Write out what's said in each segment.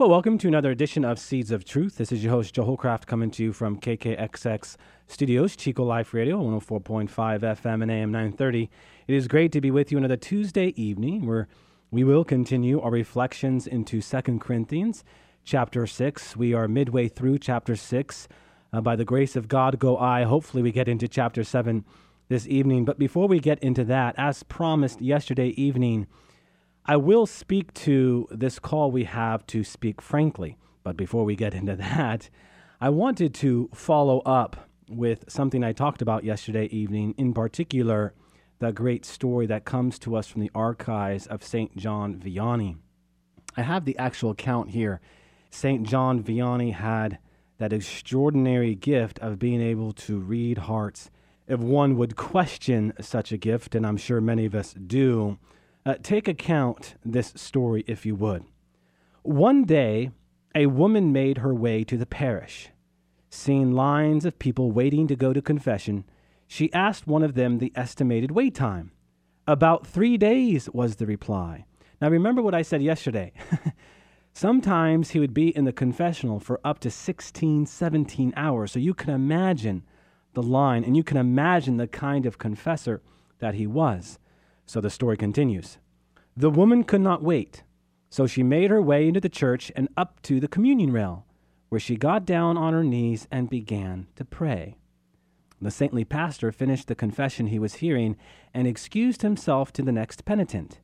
Well, welcome to another edition of Seeds of Truth. This is your host, Joe Holcraft, coming to you from KKXX Studios, Chico Life Radio, 104.5 FM and AM 930. It is great to be with you another Tuesday evening where we will continue our reflections into Second Corinthians chapter 6. We are midway through chapter 6. Uh, by the grace of God, go I. Hopefully, we get into chapter 7 this evening. But before we get into that, as promised yesterday evening, I will speak to this call we have to speak frankly. But before we get into that, I wanted to follow up with something I talked about yesterday evening, in particular, the great story that comes to us from the archives of St. John Vianney. I have the actual account here. St. John Vianney had that extraordinary gift of being able to read hearts. If one would question such a gift, and I'm sure many of us do, uh, take account this story if you would. One day, a woman made her way to the parish. Seeing lines of people waiting to go to confession, she asked one of them the estimated wait time. About three days was the reply. Now, remember what I said yesterday. Sometimes he would be in the confessional for up to 16, 17 hours. So you can imagine the line and you can imagine the kind of confessor that he was. So the story continues. The woman could not wait, so she made her way into the church and up to the communion rail, where she got down on her knees and began to pray. The saintly pastor finished the confession he was hearing and excused himself to the next penitent.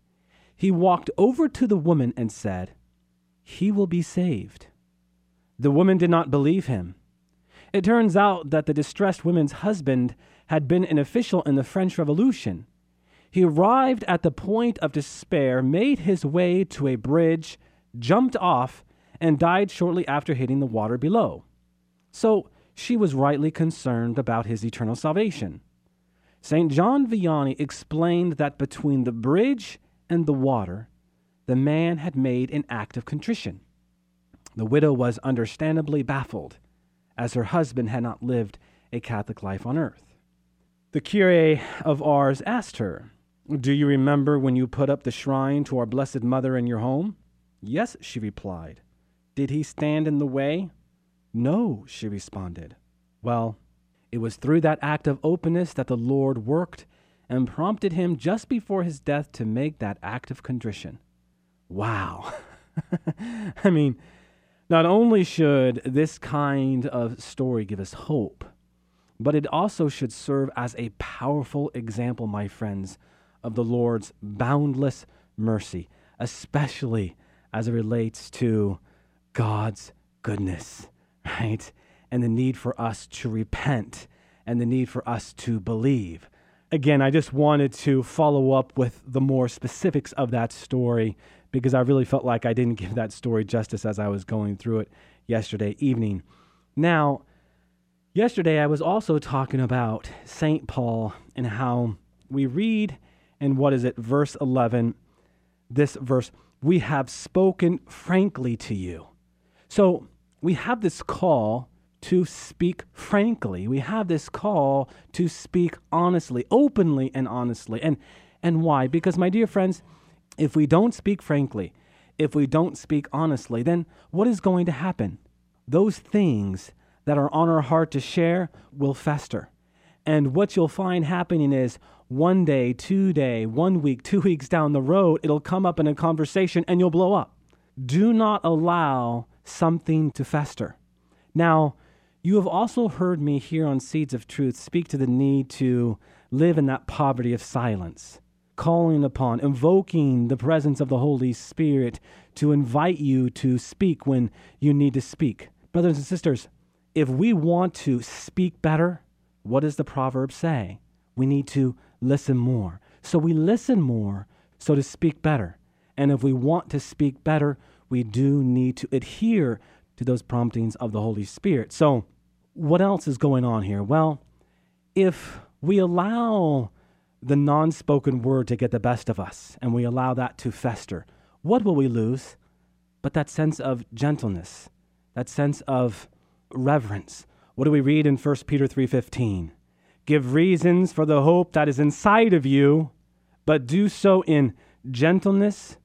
He walked over to the woman and said, He will be saved. The woman did not believe him. It turns out that the distressed woman's husband had been an official in the French Revolution he arrived at the point of despair, made his way to a bridge, jumped off, and died shortly after hitting the water below. So she was rightly concerned about his eternal salvation. St. John Vianney explained that between the bridge and the water, the man had made an act of contrition. The widow was understandably baffled, as her husband had not lived a Catholic life on earth. The Curé of Ars asked her, do you remember when you put up the shrine to our Blessed Mother in your home? Yes, she replied. Did he stand in the way? No, she responded. Well, it was through that act of openness that the Lord worked and prompted him just before his death to make that act of contrition. Wow. I mean, not only should this kind of story give us hope, but it also should serve as a powerful example, my friends, of the Lord's boundless mercy, especially as it relates to God's goodness, right? And the need for us to repent and the need for us to believe. Again, I just wanted to follow up with the more specifics of that story because I really felt like I didn't give that story justice as I was going through it yesterday evening. Now, yesterday I was also talking about St. Paul and how we read and what is it, verse 11, this verse, we have spoken frankly to you. So we have this call to speak frankly. We have this call to speak honestly, openly and honestly. And and why? Because my dear friends, if we don't speak frankly, if we don't speak honestly, then what is going to happen? Those things that are on our heart to share will fester. And what you'll find happening is one day, two day, one week, two weeks down the road, it'll come up in a conversation and you'll blow up. Do not allow something to fester. Now, you have also heard me here on Seeds of Truth speak to the need to live in that poverty of silence, calling upon, invoking the presence of the Holy Spirit to invite you to speak when you need to speak. Brothers and sisters, if we want to speak better, what does the proverb say? We need to listen more. So we listen more so to speak better. And if we want to speak better, we do need to adhere to those promptings of the Holy Spirit. So, what else is going on here? Well, if we allow the non spoken word to get the best of us and we allow that to fester, what will we lose? But that sense of gentleness, that sense of reverence. What do we read in 1 Peter 3:15? Give reasons for the hope that is inside of you, but do so in gentleness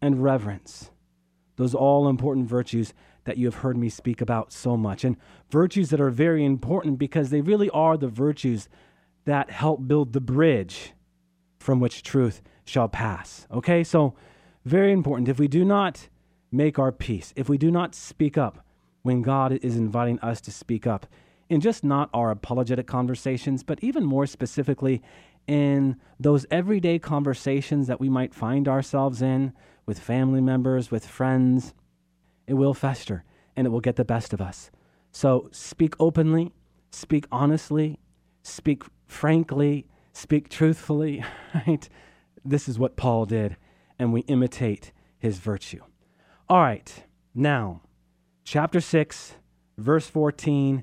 and reverence. Those all important virtues that you have heard me speak about so much, and virtues that are very important because they really are the virtues that help build the bridge from which truth shall pass. Okay, so very important. If we do not make our peace, if we do not speak up when God is inviting us to speak up, in just not our apologetic conversations, but even more specifically in those everyday conversations that we might find ourselves in with family members, with friends, it will fester and it will get the best of us. So speak openly, speak honestly, speak frankly, speak truthfully, right? This is what Paul did, and we imitate his virtue. All right, now, chapter 6, verse 14,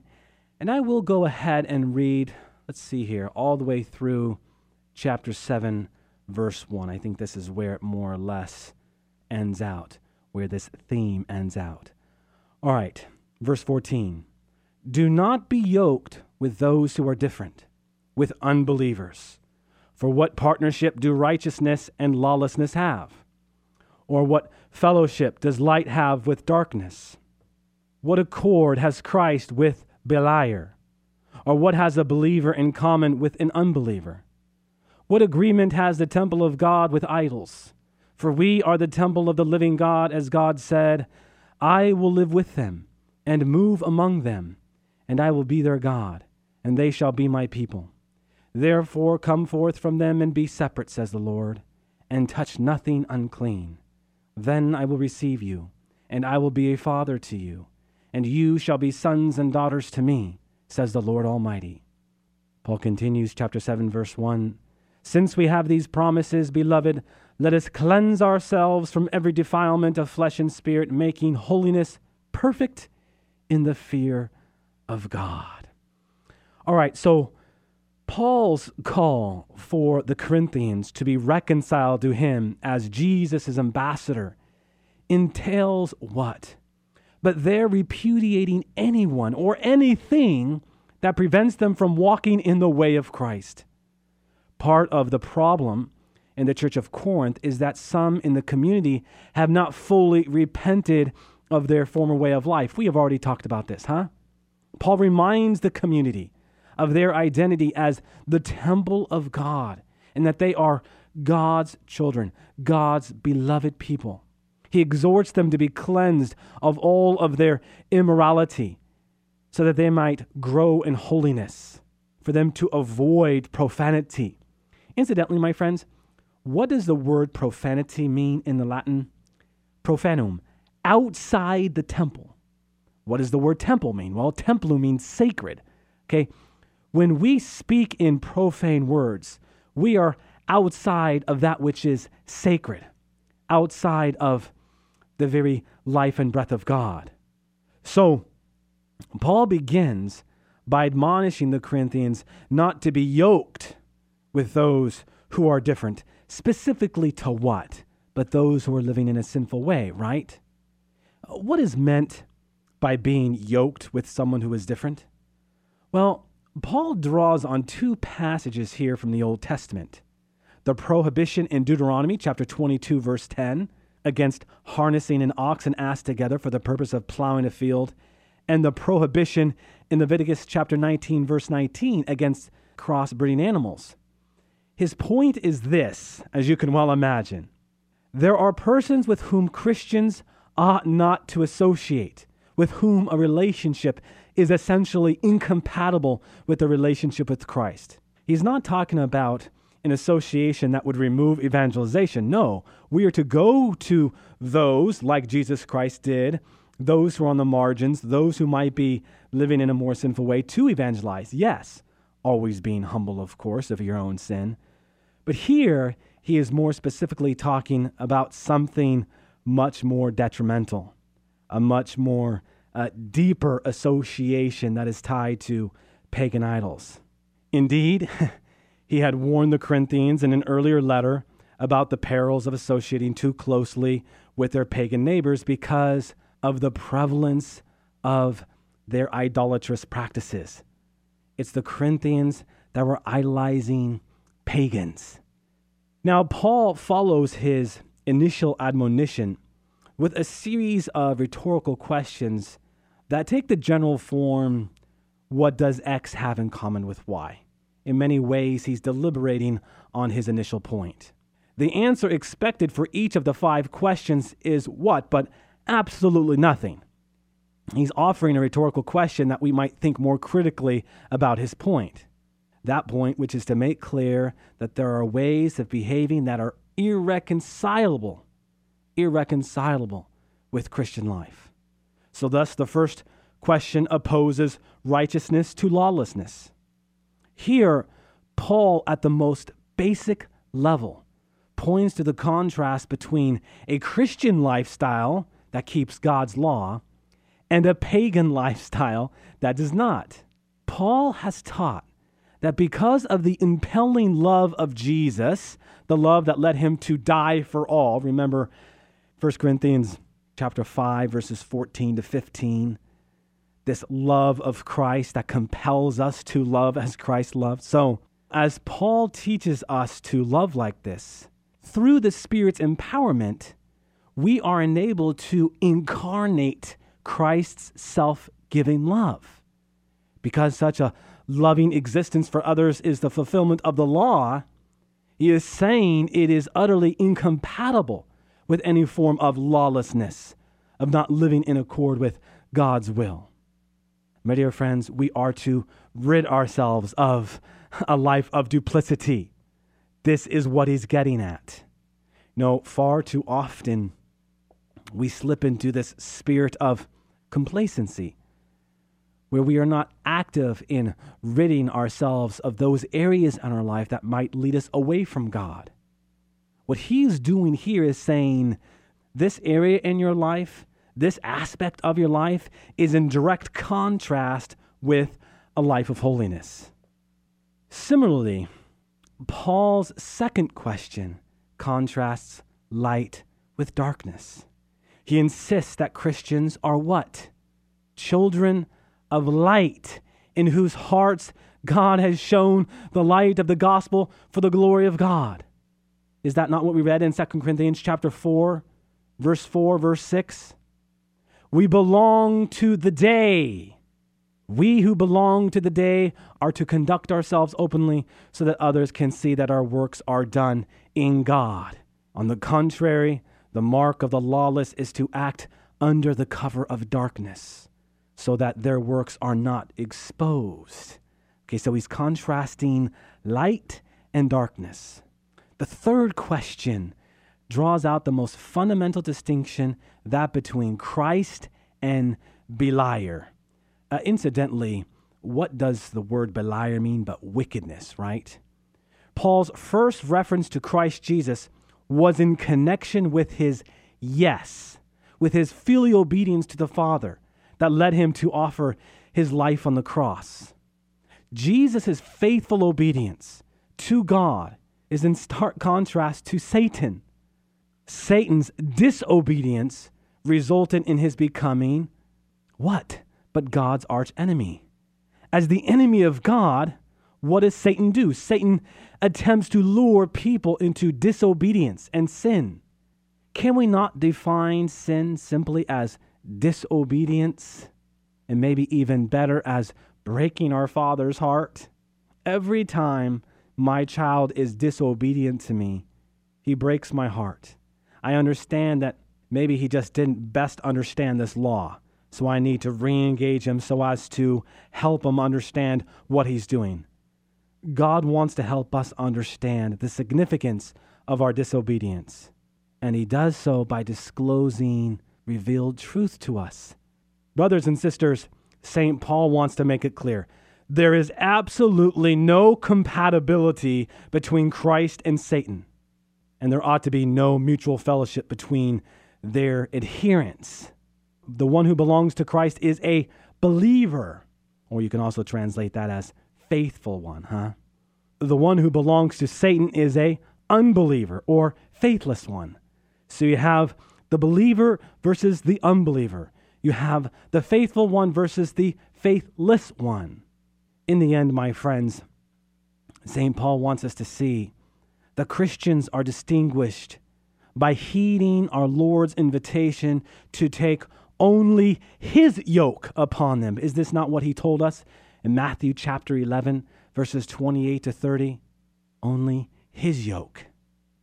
and I will go ahead and read, let's see here, all the way through chapter 7, verse 1. I think this is where it more or less ends out, where this theme ends out. All right, verse 14. Do not be yoked with those who are different, with unbelievers. For what partnership do righteousness and lawlessness have? Or what fellowship does light have with darkness? What accord has Christ with Beliar? Or what has a believer in common with an unbeliever? What agreement has the temple of God with idols? For we are the temple of the living God, as God said, I will live with them and move among them, and I will be their God, and they shall be my people. Therefore, come forth from them and be separate, says the Lord, and touch nothing unclean. Then I will receive you, and I will be a father to you, and you shall be sons and daughters to me, says the Lord Almighty. Paul continues, chapter 7, verse 1 Since we have these promises, beloved, let us cleanse ourselves from every defilement of flesh and spirit, making holiness perfect in the fear of God. All right, so Paul's call for the Corinthians to be reconciled to him as Jesus' ambassador entails what? But they're repudiating anyone or anything that prevents them from walking in the way of Christ. Part of the problem in the church of Corinth is that some in the community have not fully repented of their former way of life. We have already talked about this, huh? Paul reminds the community of their identity as the temple of God and that they are God's children, God's beloved people. He exhorts them to be cleansed of all of their immorality so that they might grow in holiness, for them to avoid profanity. Incidentally, my friends, what does the word profanity mean in the Latin? Profanum, outside the temple. What does the word temple mean? Well, templum means sacred. Okay? When we speak in profane words, we are outside of that which is sacred, outside of the very life and breath of God. So, Paul begins by admonishing the Corinthians not to be yoked with those who are different, specifically to what? But those who are living in a sinful way, right? What is meant by being yoked with someone who is different? Well, Paul draws on two passages here from the Old Testament the prohibition in Deuteronomy chapter 22, verse 10, against harnessing an ox and ass together for the purpose of plowing a field, and the prohibition in Leviticus chapter 19, verse 19, against crossbreeding animals. His point is this, as you can well imagine there are persons with whom Christians ought not to associate, with whom a relationship is essentially incompatible with the relationship with Christ. He's not talking about an association that would remove evangelization. No, we are to go to those, like Jesus Christ did, those who are on the margins, those who might be living in a more sinful way, to evangelize. Yes, always being humble, of course, of your own sin. But here, he is more specifically talking about something much more detrimental, a much more uh, deeper association that is tied to pagan idols. Indeed, he had warned the Corinthians in an earlier letter about the perils of associating too closely with their pagan neighbors because of the prevalence of their idolatrous practices. It's the Corinthians that were idolizing pagans. Now, Paul follows his initial admonition with a series of rhetorical questions that take the general form what does X have in common with Y? In many ways, he's deliberating on his initial point. The answer expected for each of the five questions is what, but absolutely nothing. He's offering a rhetorical question that we might think more critically about his point. That point, which is to make clear that there are ways of behaving that are irreconcilable, irreconcilable with Christian life. So, thus, the first question opposes righteousness to lawlessness. Here, Paul, at the most basic level, points to the contrast between a Christian lifestyle that keeps God's law and a pagan lifestyle that does not. Paul has taught that because of the impelling love of Jesus, the love that led him to die for all, remember 1 Corinthians chapter 5 verses 14 to 15, this love of Christ that compels us to love as Christ loved. So, as Paul teaches us to love like this, through the Spirit's empowerment, we are enabled to incarnate Christ's self giving love. Because such a loving existence for others is the fulfillment of the law, he is saying it is utterly incompatible with any form of lawlessness, of not living in accord with God's will. My dear friends, we are to rid ourselves of a life of duplicity this is what he's getting at. No, far too often we slip into this spirit of complacency where we are not active in ridding ourselves of those areas in our life that might lead us away from God. What he's doing here is saying this area in your life, this aspect of your life, is in direct contrast with a life of holiness. Similarly, Paul's second question contrasts light with darkness. He insists that Christians are what? Children of light, in whose hearts God has shown the light of the gospel for the glory of God. Is that not what we read in 2 Corinthians chapter 4, verse 4, verse 6? We belong to the day we who belong to the day are to conduct ourselves openly so that others can see that our works are done in God. On the contrary, the mark of the lawless is to act under the cover of darkness so that their works are not exposed. Okay, so he's contrasting light and darkness. The third question draws out the most fundamental distinction that between Christ and Beliar. Uh, incidentally, what does the word Beliar mean but wickedness, right? Paul's first reference to Christ Jesus was in connection with his yes, with his filial obedience to the Father that led him to offer his life on the cross. Jesus' faithful obedience to God is in stark contrast to Satan. Satan's disobedience resulted in his becoming what? but God's arch enemy. As the enemy of God, what does Satan do? Satan attempts to lure people into disobedience and sin. Can we not define sin simply as disobedience? And maybe even better, as breaking our Father's heart? Every time my child is disobedient to me, he breaks my heart. I understand that maybe he just didn't best understand this law. So I need to re engage him so as to help him understand what he's doing. God wants to help us understand the significance of our disobedience. And he does so by disclosing revealed truth to us. Brothers and sisters, St. Paul wants to make it clear there is absolutely no compatibility between Christ and Satan, and there ought to be no mutual fellowship between their adherents the one who belongs to Christ is a believer, or you can also translate that as faithful one, huh? The one who belongs to Satan is a unbeliever or faithless one. So you have the believer versus the unbeliever. You have the faithful one versus the faithless one. In the end, my friends, St. Paul wants us to see that Christians are distinguished by heeding our Lord's invitation to take only his yoke upon them. Is this not what he told us in Matthew chapter 11, verses 28 to 30? Only his yoke.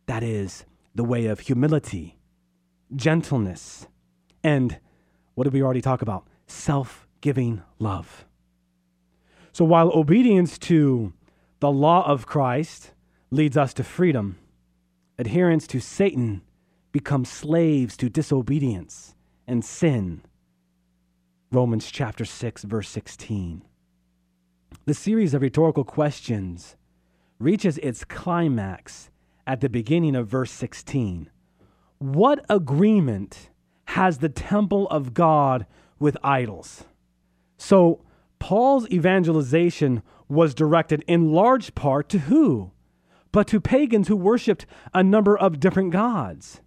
That is the way of humility, gentleness, and what did we already talk about? Self giving love. So while obedience to the law of Christ leads us to freedom, Adherence to Satan becomes slaves to disobedience and sin. Romans chapter 6, verse 16. The series of rhetorical questions reaches its climax at the beginning of verse 16. What agreement has the temple of God with idols? So, Paul's evangelization was directed in large part to who? But to pagans who worshiped a number of different gods.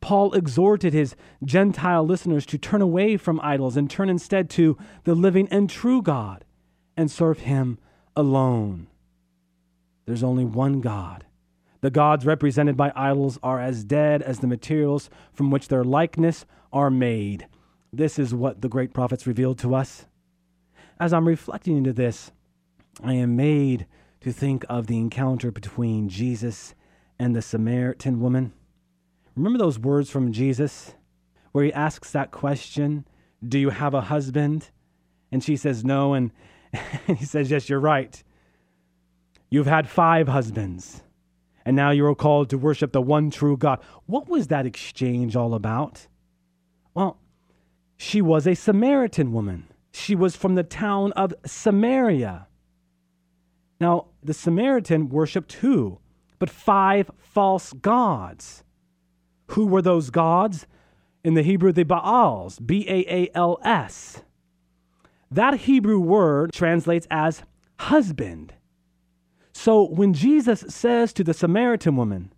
Paul exhorted his Gentile listeners to turn away from idols and turn instead to the living and true God and serve him alone. There's only one God. The gods represented by idols are as dead as the materials from which their likeness are made. This is what the great prophets revealed to us. As I'm reflecting into this, I am made to think of the encounter between Jesus and the Samaritan woman. Remember those words from Jesus where he asks that question, Do you have a husband? And she says, No. And, and he says, Yes, you're right. You've had five husbands, and now you are called to worship the one true God. What was that exchange all about? Well, she was a Samaritan woman. She was from the town of Samaria. Now, the Samaritan worshiped who? But five false gods. Who were those gods? In the Hebrew, the Baals, B A A L S. That Hebrew word translates as husband. So when Jesus says to the Samaritan woman,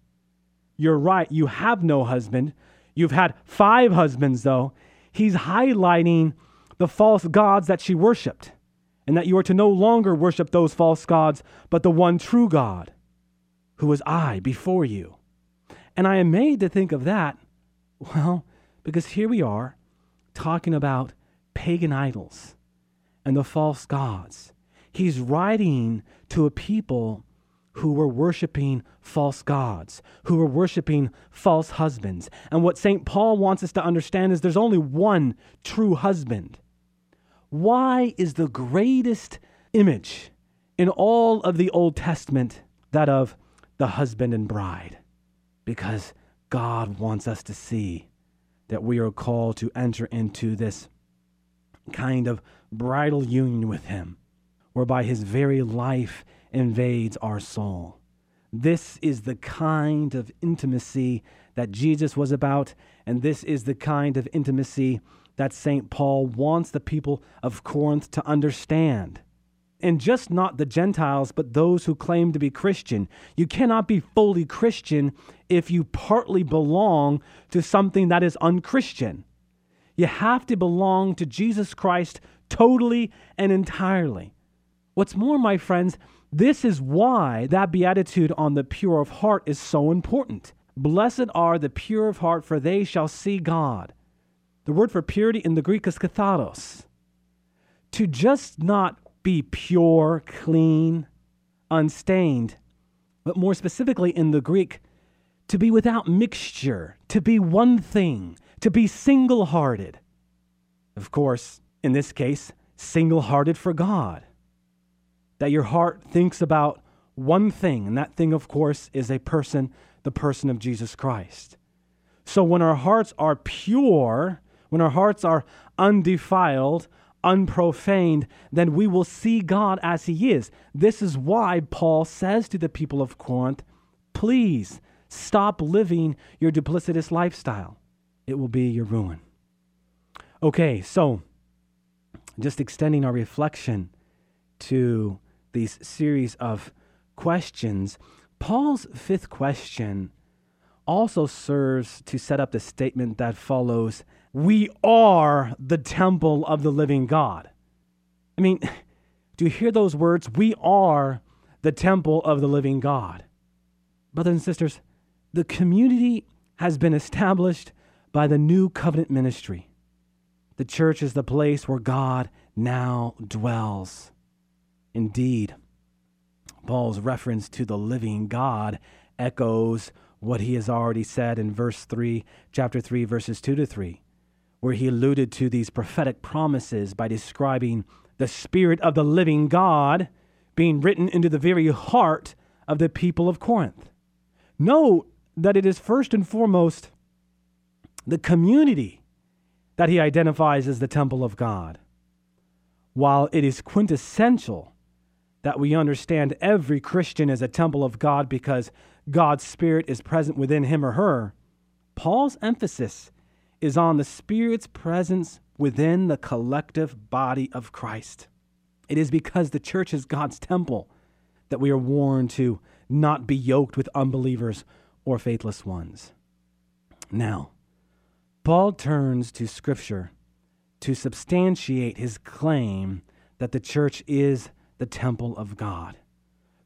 You're right, you have no husband, you've had five husbands, though, he's highlighting the false gods that she worshiped, and that you are to no longer worship those false gods, but the one true God, who was I before you. And I am made to think of that, well, because here we are talking about pagan idols and the false gods. He's writing to a people who were worshiping false gods, who were worshiping false husbands. And what St. Paul wants us to understand is there's only one true husband. Why is the greatest image in all of the Old Testament that of the husband and bride? because God wants us to see that we are called to enter into this kind of bridal union with Him, whereby His very life invades our soul. This is the kind of intimacy that Jesus was about, and this is the kind of intimacy that St. Paul wants the people of Corinth to understand and just not the Gentiles, but those who claim to be Christian. You cannot be fully Christian if you partly belong to something that is unchristian. You have to belong to Jesus Christ totally and entirely. What's more, my friends, this is why that beatitude on the pure of heart is so important. Blessed are the pure of heart, for they shall see God. The word for purity in the Greek is katharos. To just not be pure, clean, unstained, but more specifically in the Greek, to be without mixture, to be one thing, to be single hearted. Of course, in this case, single hearted for God. That your heart thinks about one thing, and that thing, of course, is a person, the person of Jesus Christ. So when our hearts are pure, when our hearts are undefiled, unprofaned, then we will see God as He is. This is why Paul says to the people of Corinth, please stop living your duplicitous lifestyle. It will be your ruin. Okay, so just extending our reflection to these series of questions, Paul's fifth question also serves to set up the statement that follows We are the temple of the living God. I mean, do you hear those words? We are the temple of the living God. Brothers and sisters, the community has been established by the new covenant ministry. The church is the place where God now dwells. Indeed, Paul's reference to the living God echoes what he has already said in verse 3, chapter 3, verses 2 to 3, where he alluded to these prophetic promises by describing the Spirit of the living God being written into the very heart of the people of Corinth. Note that it is first and foremost the community that he identifies as the temple of God. While it is quintessential that we understand every Christian is a temple of God because God's Spirit is present within him or her, Paul's emphasis is on the Spirit's presence within the collective body of Christ. It is because the church is God's temple that we are warned to not be yoked with unbelievers or faithless ones. Now, Paul turns to Scripture to substantiate his claim that the church is the temple of God.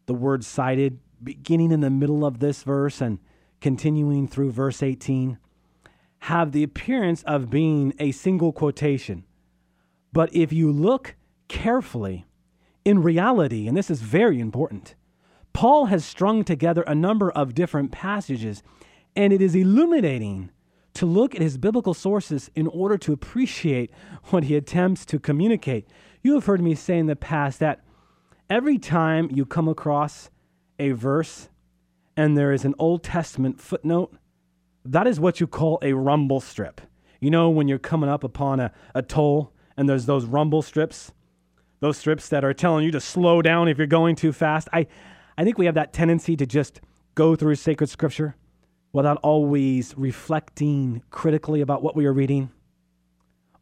The words cited beginning in the middle of this verse and continuing through verse 18 have the appearance of being a single quotation. But if you look carefully, in reality, and this is very important, Paul has strung together a number of different passages, and it is illuminating to look at his biblical sources in order to appreciate what he attempts to communicate. You have heard me say in the past that every time you come across a verse and there is an Old Testament footnote, that is what you call a rumble strip. You know, when you're coming up upon a, a toll and there's those rumble strips, those strips that are telling you to slow down if you're going too fast. I, I think we have that tendency to just go through sacred scripture without always reflecting critically about what we are reading.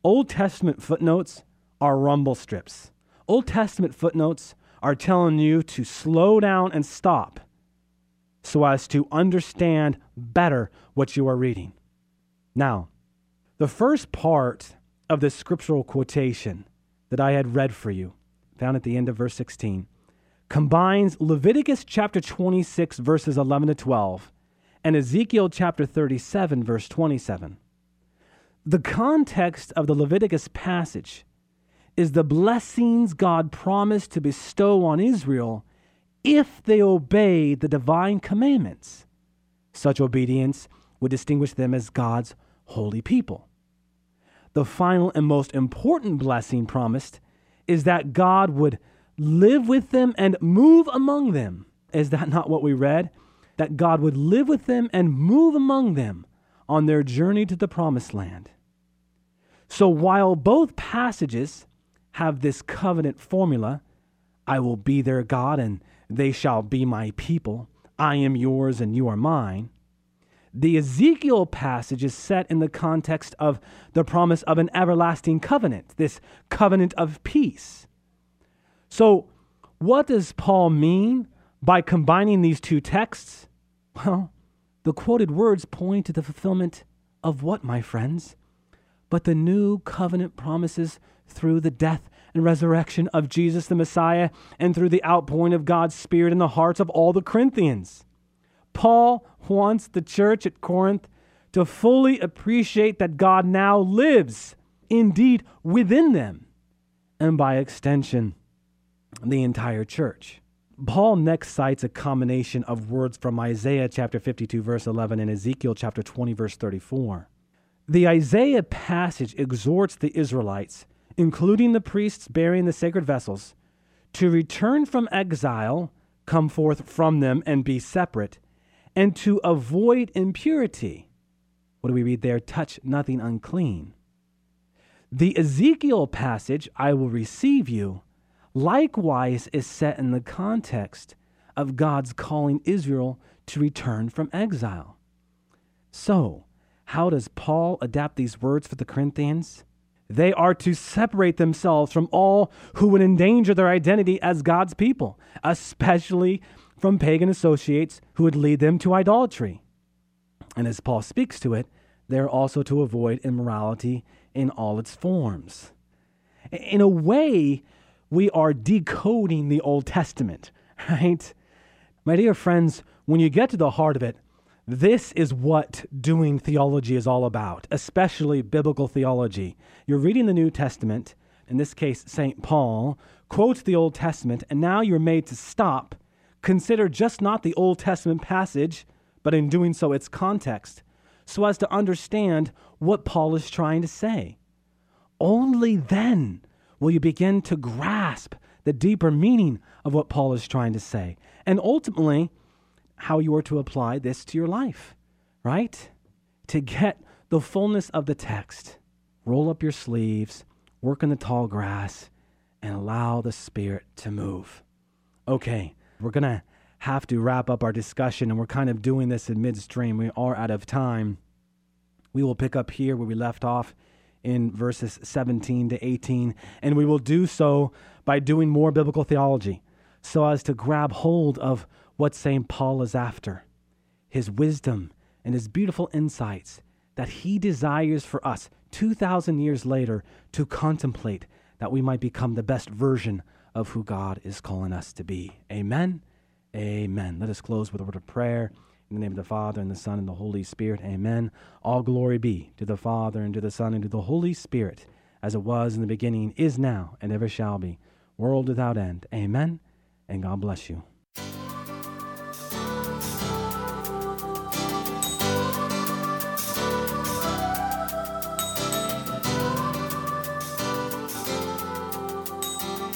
Old Testament footnotes are rumble strips. Old Testament footnotes are telling you to slow down and stop so as to understand better what you are reading. Now, the first part of the scriptural quotation that I had read for you, found at the end of verse 16, combines Leviticus chapter 26, verses 11 to 12, and Ezekiel chapter 37, verse 27. The context of the Leviticus passage is the blessings God promised to bestow on Israel if they obey the divine commandments. Such obedience would distinguish them as God's holy people. The final and most important blessing promised is that God would live with them and move among them. Is that not what we read? That God would live with them and move among them on their journey to the promised land. So while both passages have this covenant formula I will be their God and they shall be my people. I am yours and you are mine. The Ezekiel passage is set in the context of the promise of an everlasting covenant, this covenant of peace. So, what does Paul mean by combining these two texts? Well, the quoted words point to the fulfillment of what, my friends? But the new covenant promises through the death and resurrection of Jesus the Messiah and through the outpouring of God's Spirit in the hearts of all the Corinthians. Paul wants the church at Corinth to fully appreciate that God now lives, indeed, within them, and by extension, the entire church. Paul next cites a combination of words from Isaiah chapter 52, verse 11, and Ezekiel chapter 20, verse 34. The Isaiah passage exhorts the Israelites including the priests bearing the sacred vessels, to return from exile, come forth from them and be separate, and to avoid impurity. What do we read there? Touch nothing unclean. The Ezekiel passage, I will receive you, likewise is set in the context of God's calling Israel to return from exile. So, how does Paul adapt these words for the Corinthians? They are to separate themselves from all who would endanger their identity as God's people, especially from pagan associates who would lead them to idolatry. And as Paul speaks to it, they're also to avoid immorality in all its forms. In a way, we are decoding the Old Testament, right? My dear friends, when you get to the heart of it, this is what doing theology is all about, especially biblical theology. You're reading the New Testament, in this case, St. Paul quotes the Old Testament, and now you're made to stop, consider just not the Old Testament passage, but in doing so, its context, so as to understand what Paul is trying to say. Only then will you begin to grasp the deeper meaning of what Paul is trying to say. And ultimately, how you are to apply this to your life, right? To get the fullness of the text, roll up your sleeves, work in the tall grass, and allow the Spirit to move. Okay, we're going to have to wrap up our discussion, and we're kind of doing this in midstream. We are out of time. We will pick up here where we left off in verses 17 to 18, and we will do so by doing more biblical theology so as to grab hold of what St. Paul is after his wisdom and his beautiful insights that he desires for us 2,000 years later to contemplate that we might become the best version of who God is calling us to be. Amen. Amen. Let us close with a word of prayer. In the name of the Father, and the Son, and the Holy Spirit. Amen. All glory be to the Father, and to the Son, and to the Holy Spirit, as it was in the beginning, is now, and ever shall be, world without end. Amen. And God bless you.